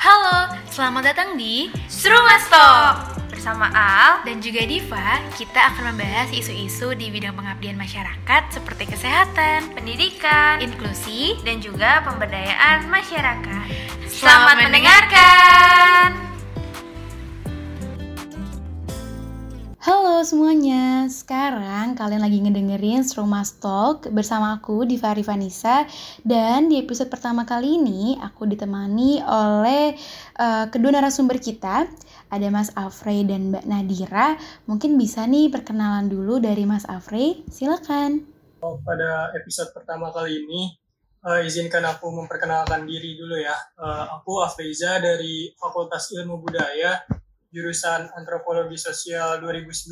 Halo, selamat datang di Serumas Talk Bersama Al dan juga Diva, kita akan membahas isu-isu di bidang pengabdian masyarakat seperti kesehatan, pendidikan, inklusi, dan juga pemberdayaan masyarakat. Selamat, mendengarkan! Halo semuanya, sekarang kalian lagi ngedengerin Stromas Talk bersama aku Diva Rivanisa dan di episode pertama kali ini aku ditemani oleh uh, kedua narasumber kita ada Mas Afrey dan Mbak Nadira. Mungkin bisa nih perkenalan dulu dari Mas Afrey, silakan. Oh, pada episode pertama kali ini uh, izinkan aku memperkenalkan diri dulu ya. Uh, aku Afreiza dari Fakultas Ilmu Budaya jurusan Antropologi Sosial 2019.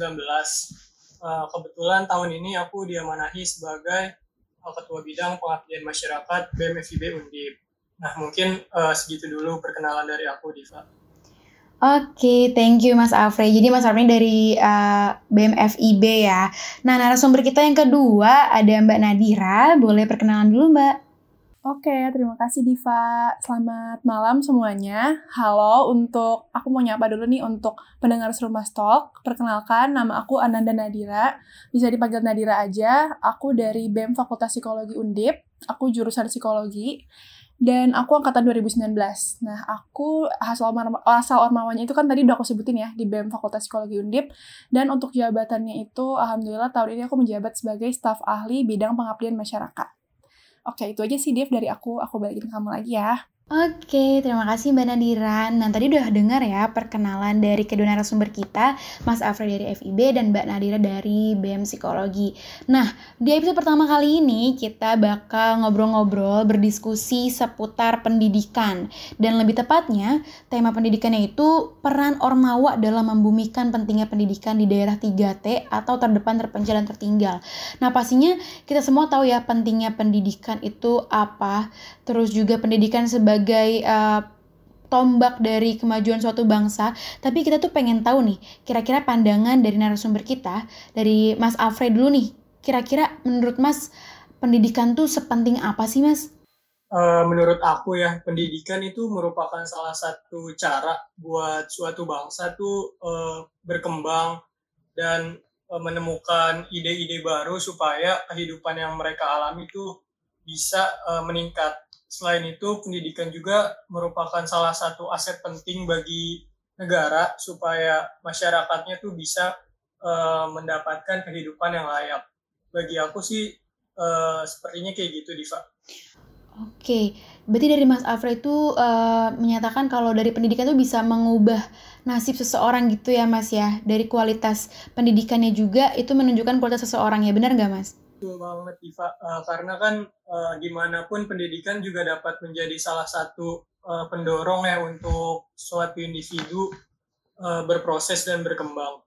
Uh, kebetulan tahun ini aku diamanahi sebagai uh, Ketua Bidang Pengabdian Masyarakat BMFIB Undip. Nah, mungkin uh, segitu dulu perkenalan dari aku, Diva. Oke, okay, thank you Mas Afrey. Jadi Mas Afrey dari uh, BMFIB ya. Nah, narasumber kita yang kedua ada Mbak Nadira. Boleh perkenalan dulu, Mbak? Oke, terima kasih Diva. Selamat malam semuanya. Halo, untuk aku mau nyapa dulu nih untuk pendengar Serumah Stok. Perkenalkan, nama aku Ananda Nadira. Bisa dipanggil Nadira aja. Aku dari BEM Fakultas Psikologi Undip. Aku jurusan psikologi. Dan aku angkatan 2019. Nah, aku asal, asal ormawanya itu kan tadi udah aku sebutin ya, di BEM Fakultas Psikologi Undip. Dan untuk jabatannya itu, Alhamdulillah tahun ini aku menjabat sebagai staf ahli bidang pengabdian masyarakat. Oke, itu aja sih Dev dari aku. Aku balikin kamu lagi ya. Oke, terima kasih Mbak Nadira. Nah, tadi udah dengar ya perkenalan dari kedua narasumber kita, Mas Afri dari FIB dan Mbak Nadira dari BM Psikologi. Nah, di episode pertama kali ini kita bakal ngobrol-ngobrol, berdiskusi seputar pendidikan. Dan lebih tepatnya, tema pendidikannya itu peran Ormawa dalam membumikan pentingnya pendidikan di daerah 3T atau terdepan, terpencil, dan tertinggal. Nah, pastinya kita semua tahu ya pentingnya pendidikan itu apa, terus juga pendidikan sebagai sebagai uh, tombak dari kemajuan suatu bangsa, tapi kita tuh pengen tahu nih, kira-kira pandangan dari narasumber kita, dari Mas Alfred dulu nih, kira-kira menurut Mas pendidikan tuh sepenting apa sih Mas? Uh, menurut aku ya, pendidikan itu merupakan salah satu cara buat suatu bangsa tuh uh, berkembang dan uh, menemukan ide-ide baru supaya kehidupan yang mereka alami tuh bisa uh, meningkat Selain itu, pendidikan juga merupakan salah satu aset penting bagi negara supaya masyarakatnya tuh bisa uh, mendapatkan kehidupan yang layak. Bagi aku sih uh, sepertinya kayak gitu, Diva. Oke, berarti dari Mas Alfred itu uh, menyatakan kalau dari pendidikan itu bisa mengubah nasib seseorang gitu ya Mas ya. Dari kualitas pendidikannya juga itu menunjukkan kualitas seseorang ya, benar nggak Mas? Betul banget Iva, uh, karena kan uh, gimana pun pendidikan juga dapat menjadi salah satu uh, pendorong ya untuk suatu individu uh, berproses dan berkembang.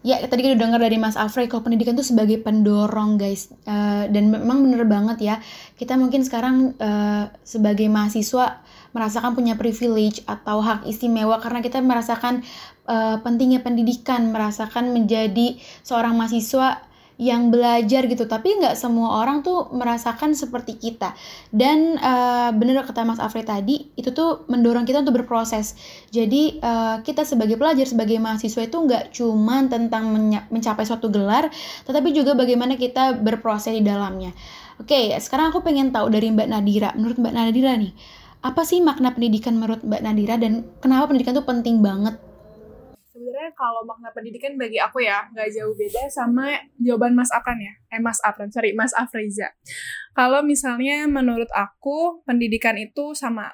Ya, tadi kita dengar dari Mas Alfred kalau pendidikan itu sebagai pendorong, guys. Uh, dan memang bener banget ya. Kita mungkin sekarang uh, sebagai mahasiswa merasakan punya privilege atau hak istimewa karena kita merasakan uh, pentingnya pendidikan, merasakan menjadi seorang mahasiswa yang belajar gitu. Tapi nggak semua orang tuh merasakan seperti kita. Dan uh, bener kata Mas Afri tadi itu tuh mendorong kita untuk berproses. Jadi uh, kita sebagai pelajar sebagai mahasiswa itu nggak cuma tentang mencapai suatu gelar tetapi juga bagaimana kita berproses di dalamnya. Oke sekarang aku pengen tahu dari Mbak Nadira. Menurut Mbak Nadira nih apa sih makna pendidikan menurut Mbak Nadira dan kenapa pendidikan tuh penting banget sebenarnya kalau makna pendidikan bagi aku ya nggak jauh beda sama jawaban Mas Afran ya. Eh Mas Afran, sorry Mas Afreza. Kalau misalnya menurut aku pendidikan itu sama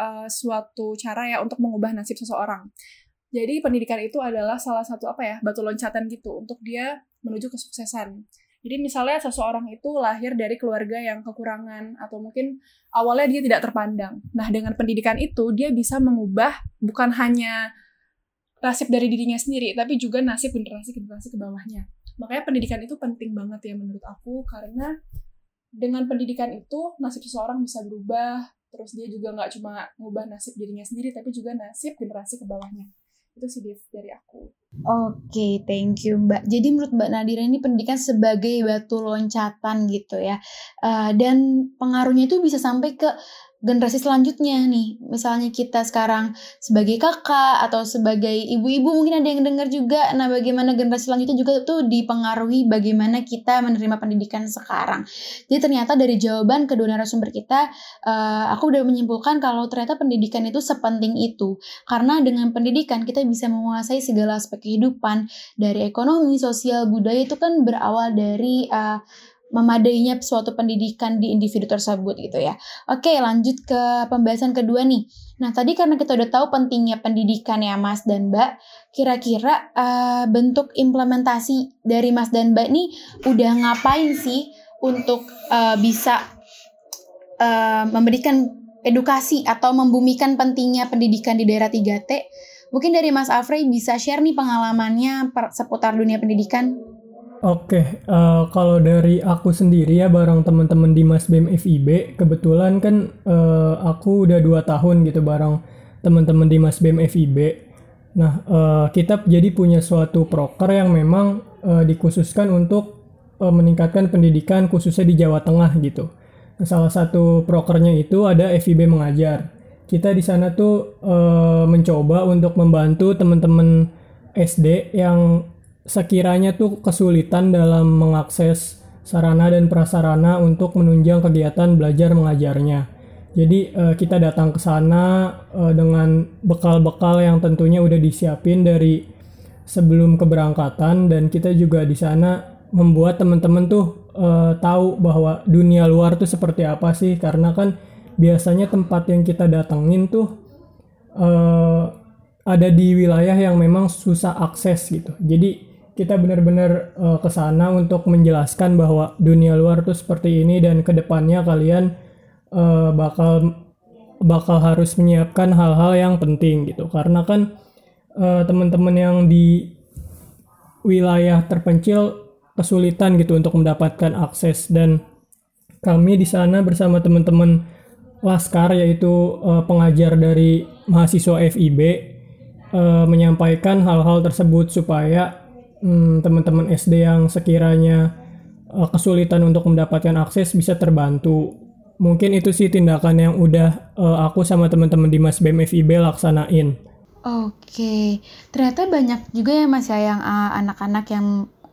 uh, suatu cara ya untuk mengubah nasib seseorang. Jadi pendidikan itu adalah salah satu apa ya batu loncatan gitu untuk dia menuju kesuksesan. Jadi misalnya seseorang itu lahir dari keluarga yang kekurangan atau mungkin awalnya dia tidak terpandang. Nah dengan pendidikan itu dia bisa mengubah bukan hanya nasib dari dirinya sendiri, tapi juga nasib generasi-generasi ke bawahnya. Makanya pendidikan itu penting banget ya menurut aku, karena dengan pendidikan itu nasib seseorang bisa berubah, terus dia juga nggak cuma ngubah nasib dirinya sendiri, tapi juga nasib generasi ke bawahnya. Itu sih Dev dari aku. Oke, okay, thank you Mbak. Jadi menurut Mbak Nadira ini pendidikan sebagai batu loncatan gitu ya. Uh, dan pengaruhnya itu bisa sampai ke generasi selanjutnya nih. Misalnya kita sekarang sebagai kakak atau sebagai ibu-ibu mungkin ada yang dengar juga. Nah, bagaimana generasi selanjutnya juga tuh dipengaruhi bagaimana kita menerima pendidikan sekarang. Jadi ternyata dari jawaban kedua narasumber kita, uh, aku udah menyimpulkan kalau ternyata pendidikan itu sepenting itu. Karena dengan pendidikan kita bisa menguasai segala aspek kehidupan dari ekonomi, sosial, budaya itu kan berawal dari uh, memadainya suatu pendidikan di individu tersebut gitu ya. Oke, lanjut ke pembahasan kedua nih. Nah, tadi karena kita udah tahu pentingnya pendidikan ya Mas dan Mbak, kira-kira uh, bentuk implementasi dari Mas dan Mbak nih udah ngapain sih untuk uh, bisa uh, memberikan edukasi atau membumikan pentingnya pendidikan di daerah 3T? Mungkin dari Mas Afrey bisa share nih pengalamannya seputar dunia pendidikan. Oke, uh, kalau dari aku sendiri ya bareng teman-teman di Mas BEM FIB, kebetulan kan uh, aku udah dua tahun gitu bareng teman-teman di Mas BEM FIB. Nah, uh, kita jadi punya suatu proker yang memang uh, dikhususkan untuk uh, meningkatkan pendidikan khususnya di Jawa Tengah gitu. Nah, salah satu prokernya itu ada FIB mengajar. Kita di sana tuh uh, mencoba untuk membantu teman-teman SD yang sekiranya tuh kesulitan dalam mengakses sarana dan prasarana untuk menunjang kegiatan belajar mengajarnya. Jadi uh, kita datang ke sana uh, dengan bekal-bekal yang tentunya udah disiapin dari sebelum keberangkatan dan kita juga di sana membuat teman-teman tuh uh, tahu bahwa dunia luar tuh seperti apa sih karena kan biasanya tempat yang kita datengin tuh uh, ada di wilayah yang memang susah akses gitu. Jadi kita benar-benar uh, ke sana untuk menjelaskan bahwa dunia luar tuh seperti ini dan ke depannya kalian uh, bakal bakal harus menyiapkan hal-hal yang penting gitu. Karena kan uh, teman-teman yang di wilayah terpencil kesulitan gitu untuk mendapatkan akses. Dan kami di sana bersama teman-teman Laskar yaitu uh, pengajar dari mahasiswa FIB uh, menyampaikan hal-hal tersebut supaya hmm, teman-teman SD yang sekiranya uh, kesulitan untuk mendapatkan akses bisa terbantu. Mungkin itu sih tindakan yang udah uh, aku sama teman-teman di Mas BEM FIB laksanain. Oke, ternyata banyak juga ya Mas ya yang uh, anak-anak uh, yang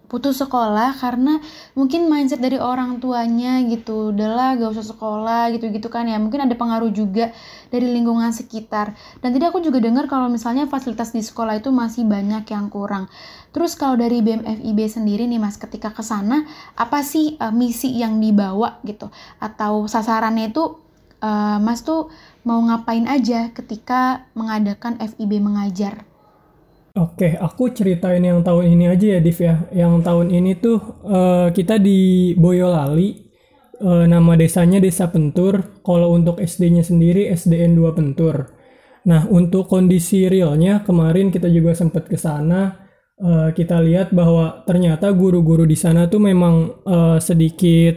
putus sekolah karena mungkin mindset dari orang tuanya gitu. Udahlah gak usah sekolah gitu gitu kan ya. Mungkin ada pengaruh juga dari lingkungan sekitar. Dan tadi aku juga dengar kalau misalnya fasilitas di sekolah itu masih banyak yang kurang. Terus kalau dari BMFIB sendiri nih mas ketika ke sana apa sih uh, misi yang dibawa gitu? Atau sasarannya itu uh, mas tuh mau ngapain aja ketika mengadakan FIB mengajar Oke, aku ceritain yang tahun ini aja ya, Div ya. Yang tahun ini tuh uh, kita di Boyolali, uh, nama desanya Desa Pentur. Kalau untuk SD-nya sendiri SDN 2 Pentur. Nah, untuk kondisi realnya kemarin kita juga sempat ke sana. Uh, kita lihat bahwa ternyata guru-guru di sana tuh memang uh, sedikit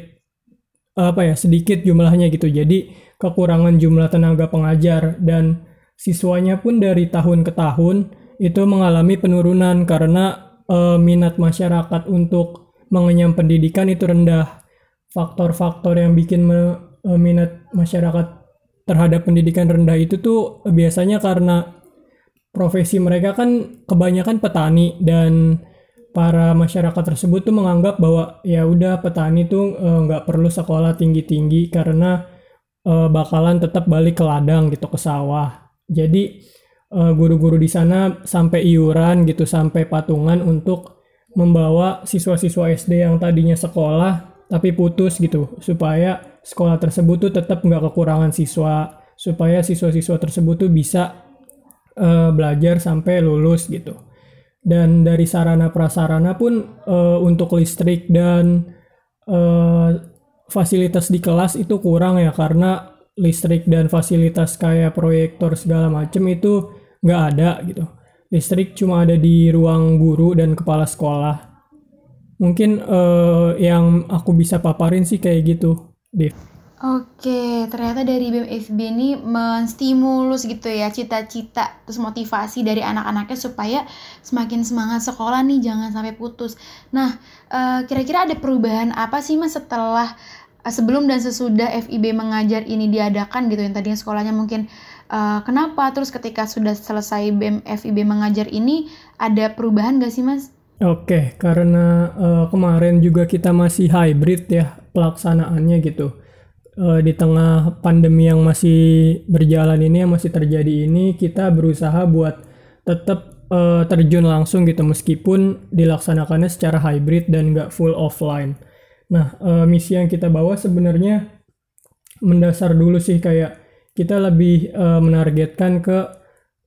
apa ya, sedikit jumlahnya gitu. Jadi kekurangan jumlah tenaga pengajar dan siswanya pun dari tahun ke tahun itu mengalami penurunan karena e, minat masyarakat untuk mengenyam pendidikan itu rendah. Faktor-faktor yang bikin me, e, minat masyarakat terhadap pendidikan rendah itu tuh biasanya karena profesi mereka kan kebanyakan petani dan para masyarakat tersebut tuh menganggap bahwa ya udah petani tuh nggak e, perlu sekolah tinggi-tinggi karena e, bakalan tetap balik ke ladang gitu ke sawah. Jadi Eh, guru-guru di sana sampai iuran gitu sampai patungan untuk membawa siswa-siswa SD yang tadinya sekolah tapi putus gitu supaya sekolah tersebut tuh tetap nggak kekurangan siswa supaya siswa-siswa tersebut tuh bisa uh, belajar sampai lulus gitu. Dan dari sarana prasarana pun uh, untuk listrik dan uh, fasilitas di kelas itu kurang ya karena listrik dan fasilitas kayak proyektor segala macem itu nggak ada gitu. Listrik cuma ada di ruang guru dan kepala sekolah. Mungkin uh, yang aku bisa paparin sih kayak gitu, Dev. Oke, ternyata dari BMFB ini menstimulus gitu ya cita-cita terus motivasi dari anak-anaknya supaya semakin semangat sekolah nih jangan sampai putus. Nah, eh, kira-kira ada perubahan apa sih mas setelah sebelum dan sesudah FIB mengajar ini diadakan gitu yang tadinya sekolahnya mungkin uh, kenapa terus ketika sudah selesai BEM FIB mengajar ini ada perubahan gak sih mas? Oke, karena uh, kemarin juga kita masih hybrid ya pelaksanaannya gitu. Uh, di tengah pandemi yang masih berjalan ini, yang masih terjadi ini, kita berusaha buat tetap uh, terjun langsung gitu meskipun dilaksanakannya secara hybrid dan nggak full offline. Nah, uh, misi yang kita bawa sebenarnya mendasar dulu sih kayak kita lebih uh, menargetkan ke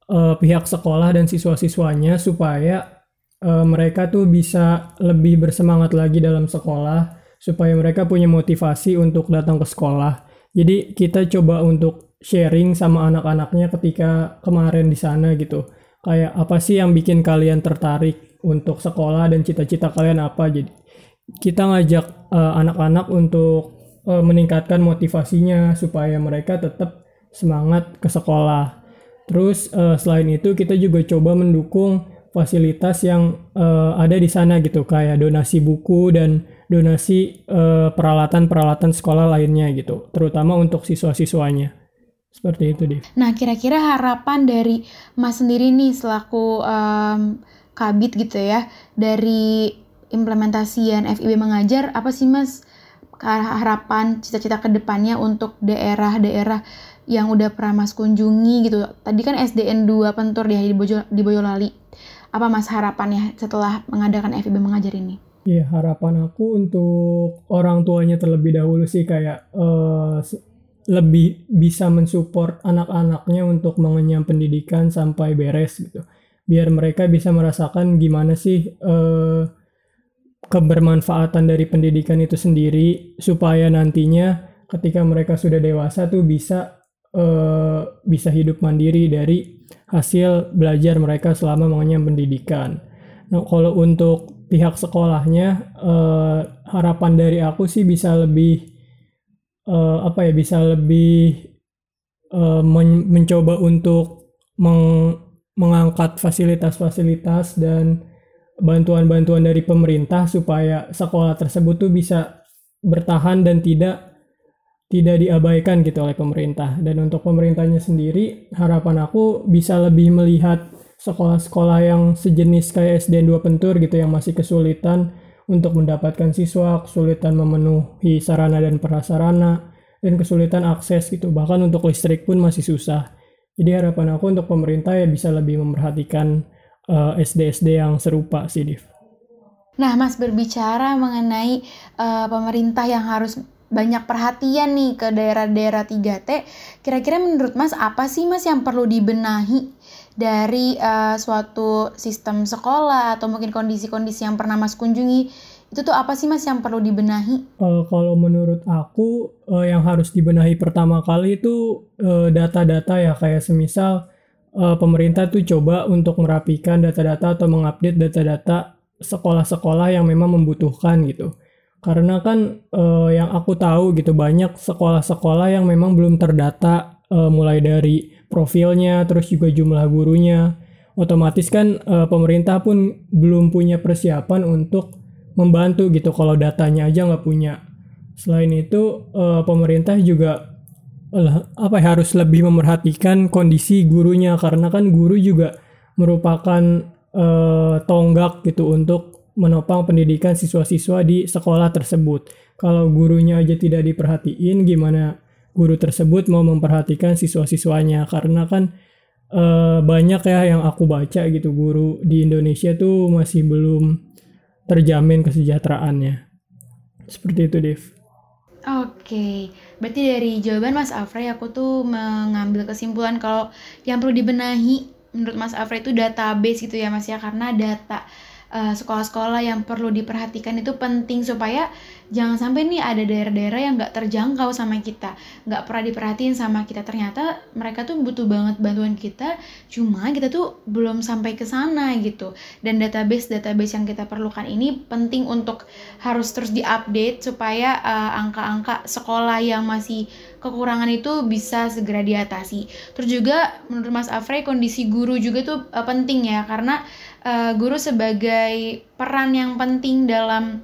uh, pihak sekolah dan siswa-siswanya supaya uh, mereka tuh bisa lebih bersemangat lagi dalam sekolah supaya mereka punya motivasi untuk datang ke sekolah. Jadi kita coba untuk sharing sama anak-anaknya ketika kemarin di sana gitu. Kayak apa sih yang bikin kalian tertarik untuk sekolah dan cita-cita kalian apa? Jadi kita ngajak uh, anak-anak untuk uh, meningkatkan motivasinya supaya mereka tetap semangat ke sekolah. Terus uh, selain itu kita juga coba mendukung fasilitas yang uh, ada di sana gitu kayak donasi buku dan donasi peralatan peralatan-peralatan sekolah lainnya gitu terutama untuk siswa-siswanya seperti itu deh. Nah kira-kira harapan dari Mas sendiri nih selaku um, kabit gitu ya dari implementasian FIB mengajar apa sih Mas harapan cita-cita ke depannya untuk daerah-daerah yang udah pernah Mas kunjungi gitu. Tadi kan SDN 2 Pentur di di Boyolali apa mas harapannya setelah mengadakan FIB mengajar ini? Iya harapan aku untuk orang tuanya terlebih dahulu sih kayak uh, lebih bisa mensupport anak-anaknya untuk mengenyam pendidikan sampai beres gitu biar mereka bisa merasakan gimana sih uh, kebermanfaatan dari pendidikan itu sendiri supaya nantinya ketika mereka sudah dewasa tuh bisa uh, bisa hidup mandiri dari hasil belajar mereka selama mengenyam pendidikan. Nah, kalau untuk pihak sekolahnya, uh, harapan dari aku sih bisa lebih uh, apa ya, bisa lebih uh, men mencoba untuk meng mengangkat fasilitas-fasilitas dan bantuan-bantuan dari pemerintah supaya sekolah tersebut tuh bisa bertahan dan tidak tidak diabaikan gitu oleh pemerintah. Dan untuk pemerintahnya sendiri, harapan aku bisa lebih melihat sekolah-sekolah yang sejenis kayak SDN 2 Pentur gitu yang masih kesulitan untuk mendapatkan siswa, kesulitan memenuhi sarana dan prasarana, dan kesulitan akses gitu. Bahkan untuk listrik pun masih susah. Jadi harapan aku untuk pemerintah ya bisa lebih memperhatikan uh, eh, SD-SD yang serupa sih, Div. Nah, Mas berbicara mengenai uh, pemerintah yang harus banyak perhatian nih ke daerah-daerah 3T. Kira-kira menurut Mas apa sih Mas yang perlu dibenahi dari uh, suatu sistem sekolah atau mungkin kondisi-kondisi yang pernah Mas kunjungi? Itu tuh apa sih Mas yang perlu dibenahi? Uh, kalau menurut aku uh, yang harus dibenahi pertama kali itu data-data uh, ya kayak semisal uh, pemerintah tuh coba untuk merapikan data-data atau mengupdate data-data sekolah-sekolah yang memang membutuhkan gitu. Karena kan uh, yang aku tahu gitu banyak sekolah-sekolah yang memang belum terdata uh, mulai dari profilnya terus juga jumlah gurunya. Otomatis kan uh, pemerintah pun belum punya persiapan untuk membantu gitu kalau datanya aja nggak punya. Selain itu pemerintah juga apa ya harus lebih memerhatikan kondisi gurunya karena kan guru juga merupakan uh, tonggak gitu untuk menopang pendidikan siswa-siswa di sekolah tersebut. Kalau gurunya aja tidak diperhatiin, gimana guru tersebut mau memperhatikan siswa-siswanya? Karena kan e, banyak ya yang aku baca gitu, guru di Indonesia tuh masih belum terjamin kesejahteraannya. Seperti itu, Dev. Oke, berarti dari jawaban Mas Afrey aku tuh mengambil kesimpulan kalau yang perlu dibenahi menurut Mas Afrey itu database gitu ya Mas ya. Karena data eh, sekolah-sekolah yang perlu diperhatikan itu penting supaya jangan sampai nih ada daerah-daerah yang nggak terjangkau sama kita nggak pernah diperhatiin sama kita. Ternyata mereka tuh butuh banget bantuan kita cuma kita tuh belum sampai ke sana gitu. Dan database database yang kita perlukan ini penting untuk harus terus diupdate supaya uh, angka-angka sekolah yang masih kekurangan itu bisa segera diatasi. Terus juga menurut Mas Afrey kondisi guru juga tuh uh, penting ya karena uh, guru sebagai peran yang penting dalam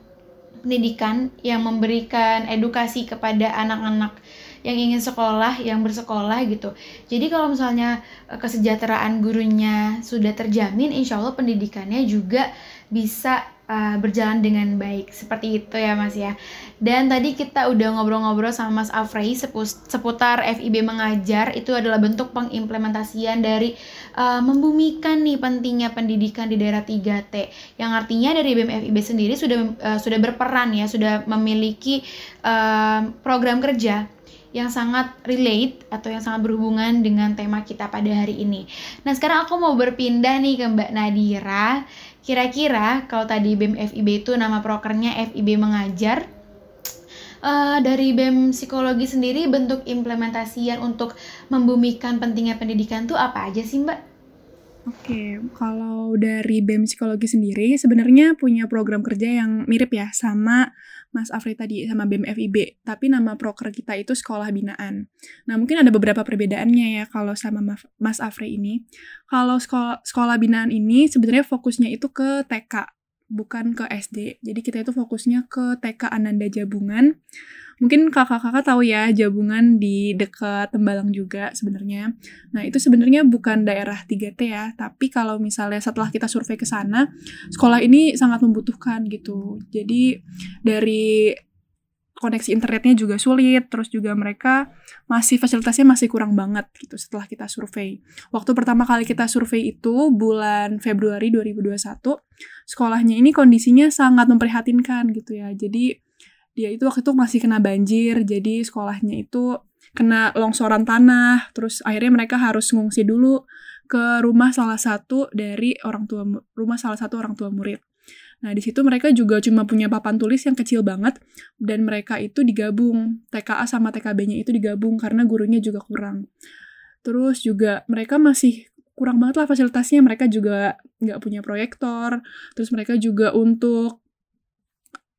pendidikan yang memberikan edukasi kepada anak-anak yang ingin sekolah, yang bersekolah gitu. Jadi kalau misalnya eh, kesejahteraan gurunya sudah terjamin, insya Allah pendidikannya juga bisa uh, berjalan dengan baik seperti itu ya mas ya dan tadi kita udah ngobrol-ngobrol sama mas Afrey seputar FIB mengajar itu adalah bentuk pengimplementasian dari uh, membumikan nih pentingnya pendidikan di daerah 3T yang artinya dari BEM FIB sendiri sudah uh, sudah berperan ya sudah memiliki uh, program kerja yang sangat relate atau yang sangat berhubungan dengan tema kita pada hari ini. Nah, sekarang aku mau berpindah nih ke Mbak Nadira. Kira-kira kalau tadi BEM FIB itu nama prokernya FIB mengajar, uh, dari BEM psikologi sendiri bentuk implementasian untuk membumikan pentingnya pendidikan tuh apa aja sih Mbak? Oke, kalau dari BEM Psikologi sendiri sebenarnya punya program kerja yang mirip ya sama Mas Afri tadi, sama BEM FIB. Tapi nama proker kita itu sekolah binaan. Nah, mungkin ada beberapa perbedaannya ya kalau sama Mas Afri ini. Kalau sekolah, sekolah binaan ini sebenarnya fokusnya itu ke TK, bukan ke SD. Jadi kita itu fokusnya ke TK Ananda Jabungan Mungkin kakak-kakak tahu ya Jabungan di dekat Tembalang juga sebenarnya. Nah, itu sebenarnya bukan daerah 3T ya, tapi kalau misalnya setelah kita survei ke sana, sekolah ini sangat membutuhkan gitu. Jadi dari koneksi internetnya juga sulit, terus juga mereka masih fasilitasnya masih kurang banget gitu setelah kita survei. Waktu pertama kali kita survei itu bulan Februari 2021, sekolahnya ini kondisinya sangat memprihatinkan gitu ya. Jadi dia itu waktu itu masih kena banjir jadi sekolahnya itu kena longsoran tanah terus akhirnya mereka harus ngungsi dulu ke rumah salah satu dari orang tua rumah salah satu orang tua murid Nah, di situ mereka juga cuma punya papan tulis yang kecil banget dan mereka itu digabung. TKA sama TKB-nya itu digabung karena gurunya juga kurang. Terus juga mereka masih kurang banget lah fasilitasnya. Mereka juga nggak punya proyektor. Terus mereka juga untuk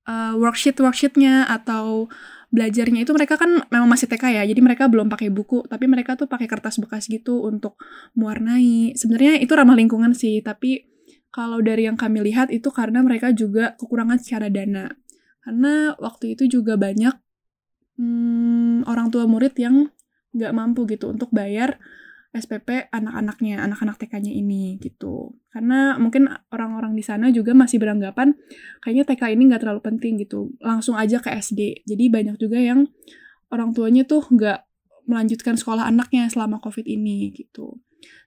uh, worksheet worksheetnya atau belajarnya itu mereka kan memang masih TK ya jadi mereka belum pakai buku tapi mereka tuh pakai kertas bekas gitu untuk mewarnai sebenarnya itu ramah lingkungan sih tapi kalau dari yang kami lihat itu karena mereka juga kekurangan secara dana karena waktu itu juga banyak hmm, orang tua murid yang nggak mampu gitu untuk bayar SPP anak-anaknya, anak-anak TK-nya ini gitu. Karena mungkin orang-orang di sana juga masih beranggapan kayaknya TK ini nggak terlalu penting gitu. Langsung aja ke SD. Jadi banyak juga yang orang tuanya tuh nggak melanjutkan sekolah anaknya selama COVID ini gitu.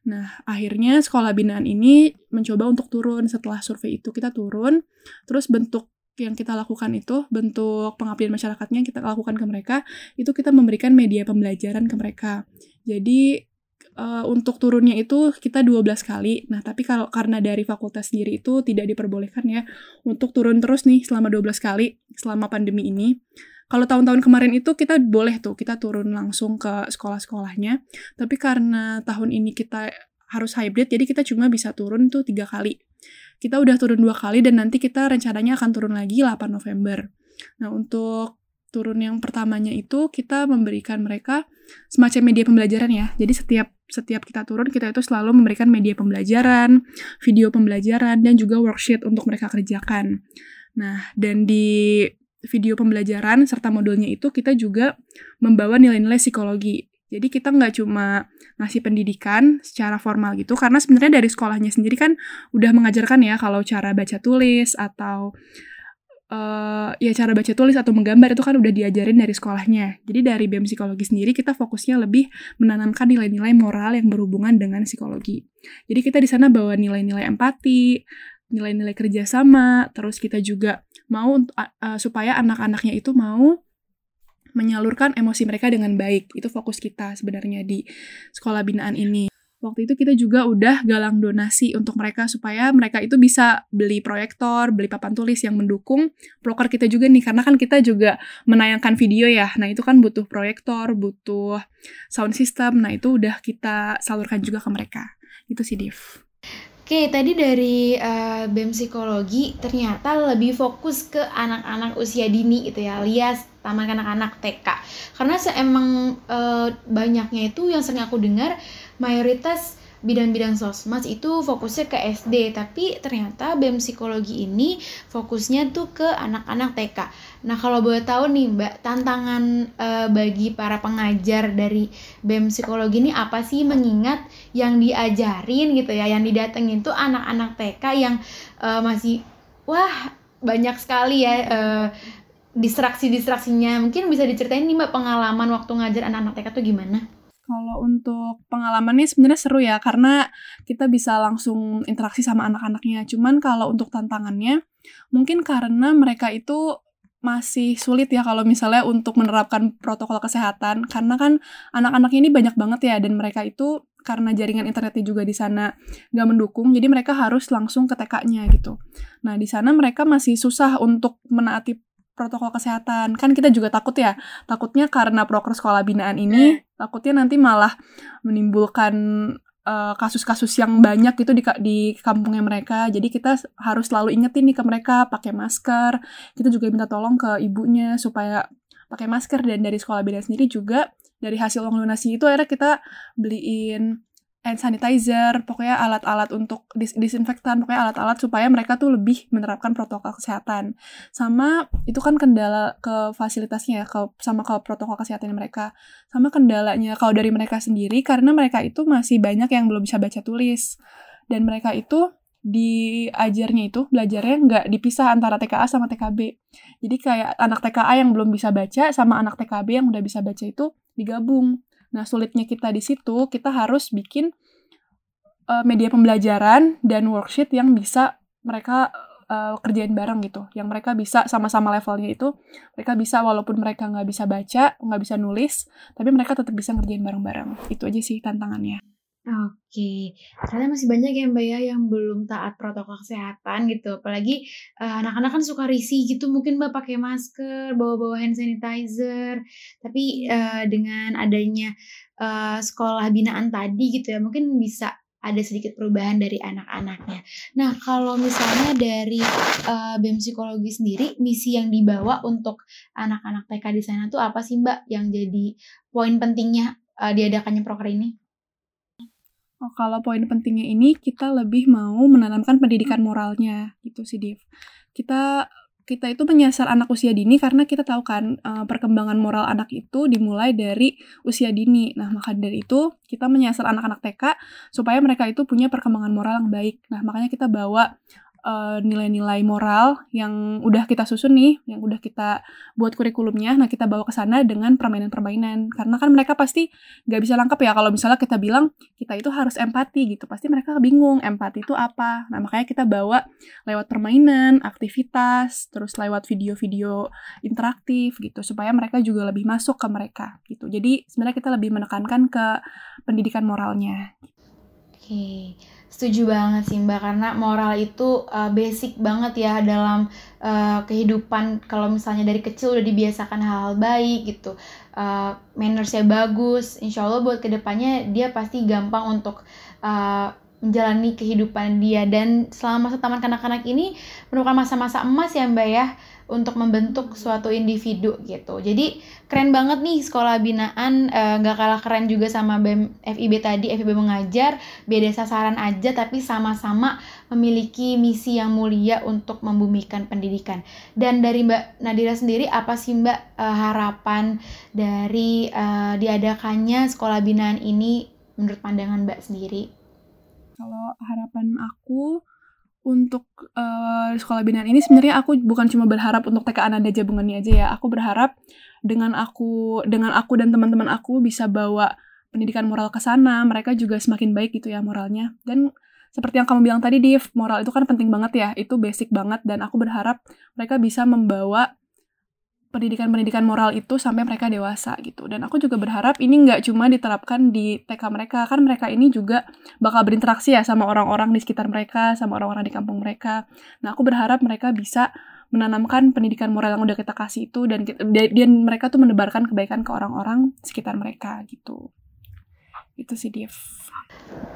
Nah, akhirnya sekolah binaan ini mencoba untuk turun setelah survei itu kita turun, terus bentuk yang kita lakukan itu bentuk pengabdian masyarakatnya yang kita lakukan ke mereka itu kita memberikan media pembelajaran ke mereka. Jadi uh, untuk turunnya itu kita 12 kali. Nah, tapi kalau karena dari fakultas sendiri itu tidak diperbolehkan ya untuk turun terus nih selama 12 kali selama pandemi ini. Kalau tahun-tahun kemarin itu kita boleh tuh, kita turun langsung ke sekolah-sekolahnya. Tapi karena tahun ini kita harus hybrid, jadi kita cuma bisa turun tuh tiga kali. Kita udah turun dua kali dan nanti kita rencananya akan turun lagi 8 November. Nah, untuk turun yang pertamanya itu kita memberikan mereka semacam media pembelajaran ya. Jadi setiap setiap kita turun kita itu selalu memberikan media pembelajaran, video pembelajaran dan juga worksheet untuk mereka kerjakan. Nah, dan di video pembelajaran serta modulnya itu kita juga membawa nilai-nilai psikologi. Jadi kita nggak cuma ngasih pendidikan secara formal gitu, karena sebenarnya dari sekolahnya sendiri kan udah mengajarkan ya kalau cara baca tulis atau uh, ya cara baca tulis atau menggambar itu kan udah diajarin dari sekolahnya. Jadi dari BEM psikologi sendiri kita fokusnya lebih menanamkan nilai-nilai moral yang berhubungan dengan psikologi. Jadi kita di sana bawa nilai-nilai empati, nilai-nilai kerjasama, terus kita juga mau uh, supaya anak-anaknya itu mau menyalurkan emosi mereka dengan baik. Itu fokus kita sebenarnya di sekolah binaan ini waktu itu kita juga udah galang donasi untuk mereka supaya mereka itu bisa beli proyektor, beli papan tulis yang mendukung proker kita juga nih karena kan kita juga menayangkan video ya. Nah, itu kan butuh proyektor, butuh sound system. Nah, itu udah kita salurkan juga ke mereka. Itu sih, Div. Oke, tadi dari uh, BEM Psikologi ternyata lebih fokus ke anak-anak usia dini gitu ya, alias taman anak-anak TK. Karena emang uh, banyaknya itu yang sering aku dengar mayoritas bidang-bidang sosmed itu fokusnya ke SD, tapi ternyata BEM psikologi ini fokusnya tuh ke anak-anak TK. Nah, kalau boleh tahu nih, Mbak, tantangan uh, bagi para pengajar dari BEM psikologi ini apa sih mengingat yang diajarin gitu ya, yang didatengin tuh anak-anak TK yang uh, masih wah banyak sekali ya uh, distraksi-distraksinya. Mungkin bisa diceritain nih Mbak pengalaman waktu ngajar anak-anak TK tuh gimana? Kalau untuk pengalaman ini sebenarnya seru ya karena kita bisa langsung interaksi sama anak-anaknya. Cuman kalau untuk tantangannya mungkin karena mereka itu masih sulit ya kalau misalnya untuk menerapkan protokol kesehatan karena kan anak-anak ini banyak banget ya dan mereka itu karena jaringan internetnya juga di sana nggak mendukung jadi mereka harus langsung ke TK-nya gitu. Nah di sana mereka masih susah untuk menaati protokol kesehatan. Kan kita juga takut ya, takutnya karena proker sekolah binaan ini, takutnya nanti malah menimbulkan eh, kasus-kasus uh, yang banyak gitu di di kampungnya mereka. Jadi kita harus selalu ingetin nih ke mereka pakai masker. Kita juga minta tolong ke ibunya supaya pakai masker dan dari sekolah binaan sendiri juga dari hasil uang donasi itu akhirnya kita beliin hand sanitizer, pokoknya alat-alat untuk dis disinfektan, pokoknya alat-alat supaya mereka tuh lebih menerapkan protokol kesehatan. Sama itu kan kendala ke fasilitasnya ya, ke, sama ke protokol kesehatan mereka. Sama kendalanya kalau dari mereka sendiri karena mereka itu masih banyak yang belum bisa baca tulis. Dan mereka itu diajarnya itu belajarnya nggak dipisah antara TKA sama TKB. Jadi kayak anak TKA yang belum bisa baca sama anak TKB yang udah bisa baca itu digabung. Nah, sulitnya kita di situ, kita harus bikin uh, media pembelajaran dan worksheet yang bisa mereka uh, kerjain bareng gitu. Yang mereka bisa sama-sama levelnya itu, mereka bisa walaupun mereka nggak bisa baca, nggak bisa nulis, tapi mereka tetap bisa ngerjain bareng-bareng. Itu aja sih tantangannya. Oke, ternyata masih banyak ya Mbak ya yang belum taat protokol kesehatan gitu. Apalagi uh, anak-anak kan suka risih gitu, mungkin Mbak pakai masker, bawa-bawa hand sanitizer. Tapi uh, dengan adanya uh, sekolah binaan tadi gitu ya, mungkin bisa ada sedikit perubahan dari anak-anaknya. Nah, kalau misalnya dari uh, BEM psikologi sendiri, misi yang dibawa untuk anak-anak TK di sana tuh apa sih Mbak yang jadi poin pentingnya uh, diadakannya proker ini? Oh, kalau poin pentingnya ini kita lebih mau menanamkan pendidikan moralnya gitu sih Div. Kita kita itu menyasar anak usia dini karena kita tahu kan uh, perkembangan moral anak itu dimulai dari usia dini. Nah, maka dari itu kita menyasar anak-anak TK supaya mereka itu punya perkembangan moral yang baik. Nah, makanya kita bawa eh, nilai-nilai moral yang udah kita susun nih, yang udah kita buat kurikulumnya, nah kita bawa ke sana dengan permainan-permainan. Karena kan mereka pasti nggak bisa lengkap ya kalau misalnya kita bilang kita itu harus empati gitu, pasti mereka bingung empati itu apa. Nah makanya kita bawa lewat permainan, aktivitas, terus lewat video-video interaktif gitu, supaya mereka juga lebih masuk ke mereka gitu. Jadi sebenarnya kita lebih menekankan ke pendidikan moralnya. Oke. Setuju banget sih Mbak karena moral itu uh, basic banget ya dalam uh, kehidupan. Kalau misalnya dari kecil udah dibiasakan hal-hal baik gitu uh, mannersnya bagus insya Allah buat ke depannya dia pasti gampang untuk uh, menjalani kehidupan dia. Dan selama masa taman kanak-kanak ini merupakan masa-masa emas ya Mbak ya untuk membentuk suatu individu gitu. Jadi keren banget nih sekolah binaan eh, nggak uh, kalah keren juga sama BEM FIB tadi FIB mengajar beda sasaran aja tapi sama-sama memiliki misi yang mulia untuk membumikan pendidikan. Dan dari Mbak Nadira sendiri apa sih Mbak uh, harapan dari uh, diadakannya sekolah binaan ini menurut pandangan Mbak sendiri? Kalau harapan aku untuk uh, sekolah binaan ini sebenarnya aku bukan cuma berharap untuk TK Ananda Jabungan aja ya. Aku berharap dengan aku dengan aku dan teman-teman aku bisa bawa pendidikan moral ke sana, mereka juga semakin baik gitu ya moralnya. Dan seperti yang kamu bilang tadi, Div, moral itu kan penting banget ya, itu basic banget dan aku berharap mereka bisa membawa pendidikan-pendidikan moral itu sampai mereka dewasa gitu. Dan aku juga berharap ini nggak cuma diterapkan di TK mereka, kan mereka ini juga bakal berinteraksi ya sama orang-orang di sekitar mereka, sama orang-orang di kampung mereka. Nah, aku berharap mereka bisa menanamkan pendidikan moral yang udah kita kasih itu dan dan mereka tuh menebarkan kebaikan ke orang-orang sekitar mereka gitu. Itu sih Div.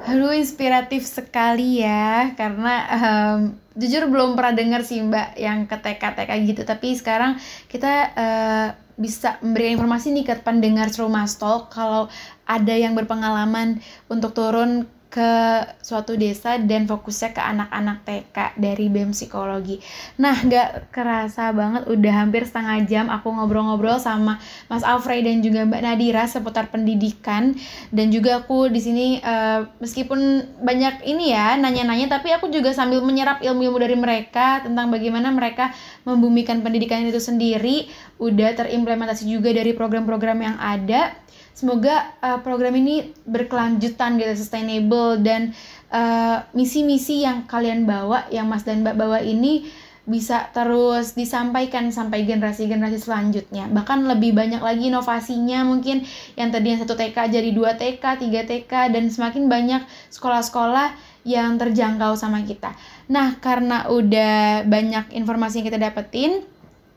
Aduh inspiratif sekali ya karena um, jujur belum pernah dengar sih mbak yang ke TK-TK gitu tapi sekarang kita uh, bisa memberi informasi nih ke pendengar Rumah Talk kalau ada yang berpengalaman untuk turun ke suatu desa dan fokusnya ke anak-anak TK dari BEM Psikologi. Nah, gak kerasa banget udah hampir setengah jam aku ngobrol-ngobrol sama Mas Alfred dan juga Mbak Nadira seputar pendidikan dan juga aku di sini uh, meskipun banyak ini ya nanya-nanya tapi aku juga sambil menyerap ilmu-ilmu dari mereka tentang bagaimana mereka membumikan pendidikan itu sendiri udah terimplementasi juga dari program-program yang ada semoga uh, program ini berkelanjutan gitu sustainable dan eh, misi-misi uh, yang kalian bawa yang Mas dan Mbak bawa ini bisa terus disampaikan sampai generasi-generasi selanjutnya. Bahkan lebih banyak lagi inovasinya mungkin yang tadi yang satu TK jadi dua TK tiga TK dan semakin banyak sekolah-sekolah yang terjangkau sama kita. Nah karena udah banyak informasi yang kita dapetin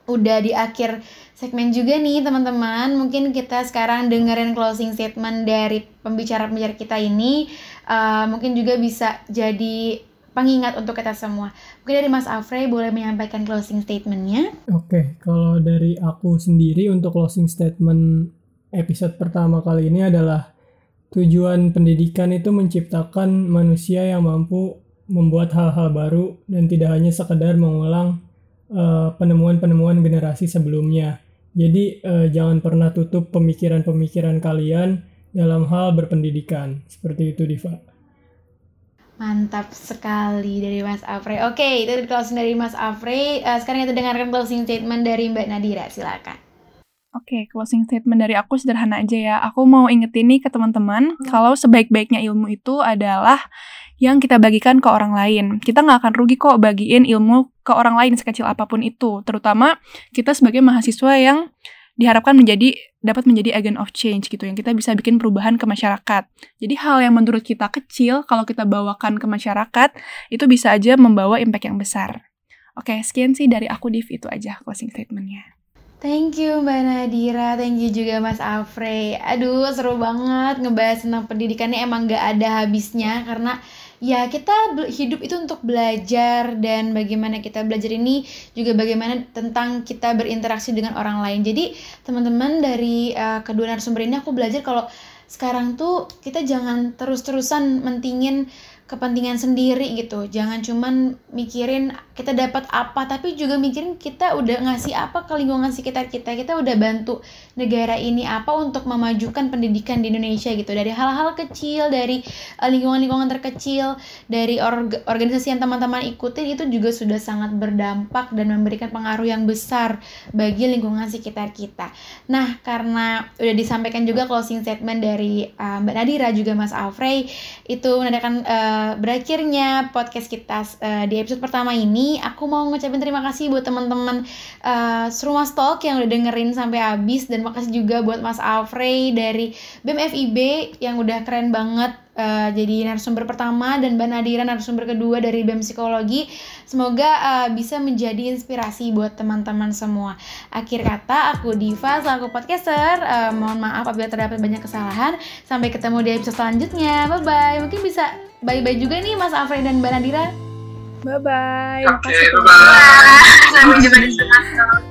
udah di akhir segmen juga nih teman-teman. Mungkin kita sekarang dengerin closing statement dari pembicara-pembicara kita ini. Uh, mungkin juga bisa jadi pengingat untuk kita semua. Mungkin dari Mas Afrey boleh menyampaikan closing statementnya. Oke, okay, kalau dari aku sendiri untuk closing statement episode pertama kali ini adalah tujuan pendidikan itu menciptakan manusia yang mampu membuat hal-hal baru dan tidak hanya sekedar mengulang Eh, penemuan-penemuan uh, generasi sebelumnya. Jadi uh, jangan pernah tutup pemikiran-pemikiran kalian dalam hal berpendidikan. Seperti itu Diva. Mantap sekali dari Mas Afre. Oke, itu closing dari Mas Afre. Uh, sekarang kita dengarkan closing statement dari Mbak Nadira. Silakan. Oke, okay, closing statement dari aku sederhana aja ya. Aku mau ingetin nih ke teman-teman, hmm. kalau sebaik-baiknya ilmu itu adalah yang kita bagikan ke orang lain. Kita nggak akan rugi kok bagiin ilmu ke orang lain sekecil apa pun itu. Terutama kita sebagai mahasiswa yang diharapkan menjadi dapat menjadi agent of change gitu yang kita bisa bikin perubahan ke masyarakat. Jadi hal yang menurut kita kecil kalau kita bawakan ke masyarakat itu bisa aja membawa impact yang besar. Oke, sekian sih dari aku Div itu aja closing statementnya. Thank you Mbak Nadira, thank you juga Mas Afrey. Aduh seru banget ngebahas tentang pendidikan ini emang gak ada habisnya karena ya kita hidup itu untuk belajar dan bagaimana kita belajar ini juga bagaimana tentang kita berinteraksi dengan orang lain. Jadi teman-teman dari uh, kedua narasumber ini aku belajar kalau sekarang tuh kita jangan terus-terusan mentingin kepentingan sendiri gitu. Jangan cuman mikirin kita dapat apa tapi juga mikirin kita udah ngasih apa ke lingkungan sekitar kita. Kita udah bantu negara ini apa untuk memajukan pendidikan di Indonesia gitu. Dari hal-hal kecil dari eh, lingkungan-lingkungan terkecil dari org organisasi yang teman-teman ikutin itu juga sudah sangat berdampak dan memberikan pengaruh yang besar bagi lingkungan sekitar kita. Nah karena udah disampaikan juga closing statement dari uh, Mbak Nadira juga Mas Alfrey itu menandakan uh, berakhirnya podcast kita uh, di episode pertama ini, aku mau ngucapin terima kasih buat teman-teman uh, Serumah Stalk yang udah dengerin sampai habis. Dan makasih juga buat Mas Alfrey dari BEM FIB yang udah keren banget uh, jadi narasumber pertama dan Mbak Nadira narasumber kedua dari BEM Psikologi. Semoga uh, bisa menjadi inspirasi buat teman-teman semua. Akhir kata, aku Diva selaku podcaster. Uh, mohon maaf apabila terdapat banyak kesalahan. Sampai ketemu di episode selanjutnya. Bye-bye. Mungkin bisa bye-bye juga nih Mas Alfred dan Mbak Nadira. Bye-bye. Oke, okay, bye-bye. Sampai jumpa di episode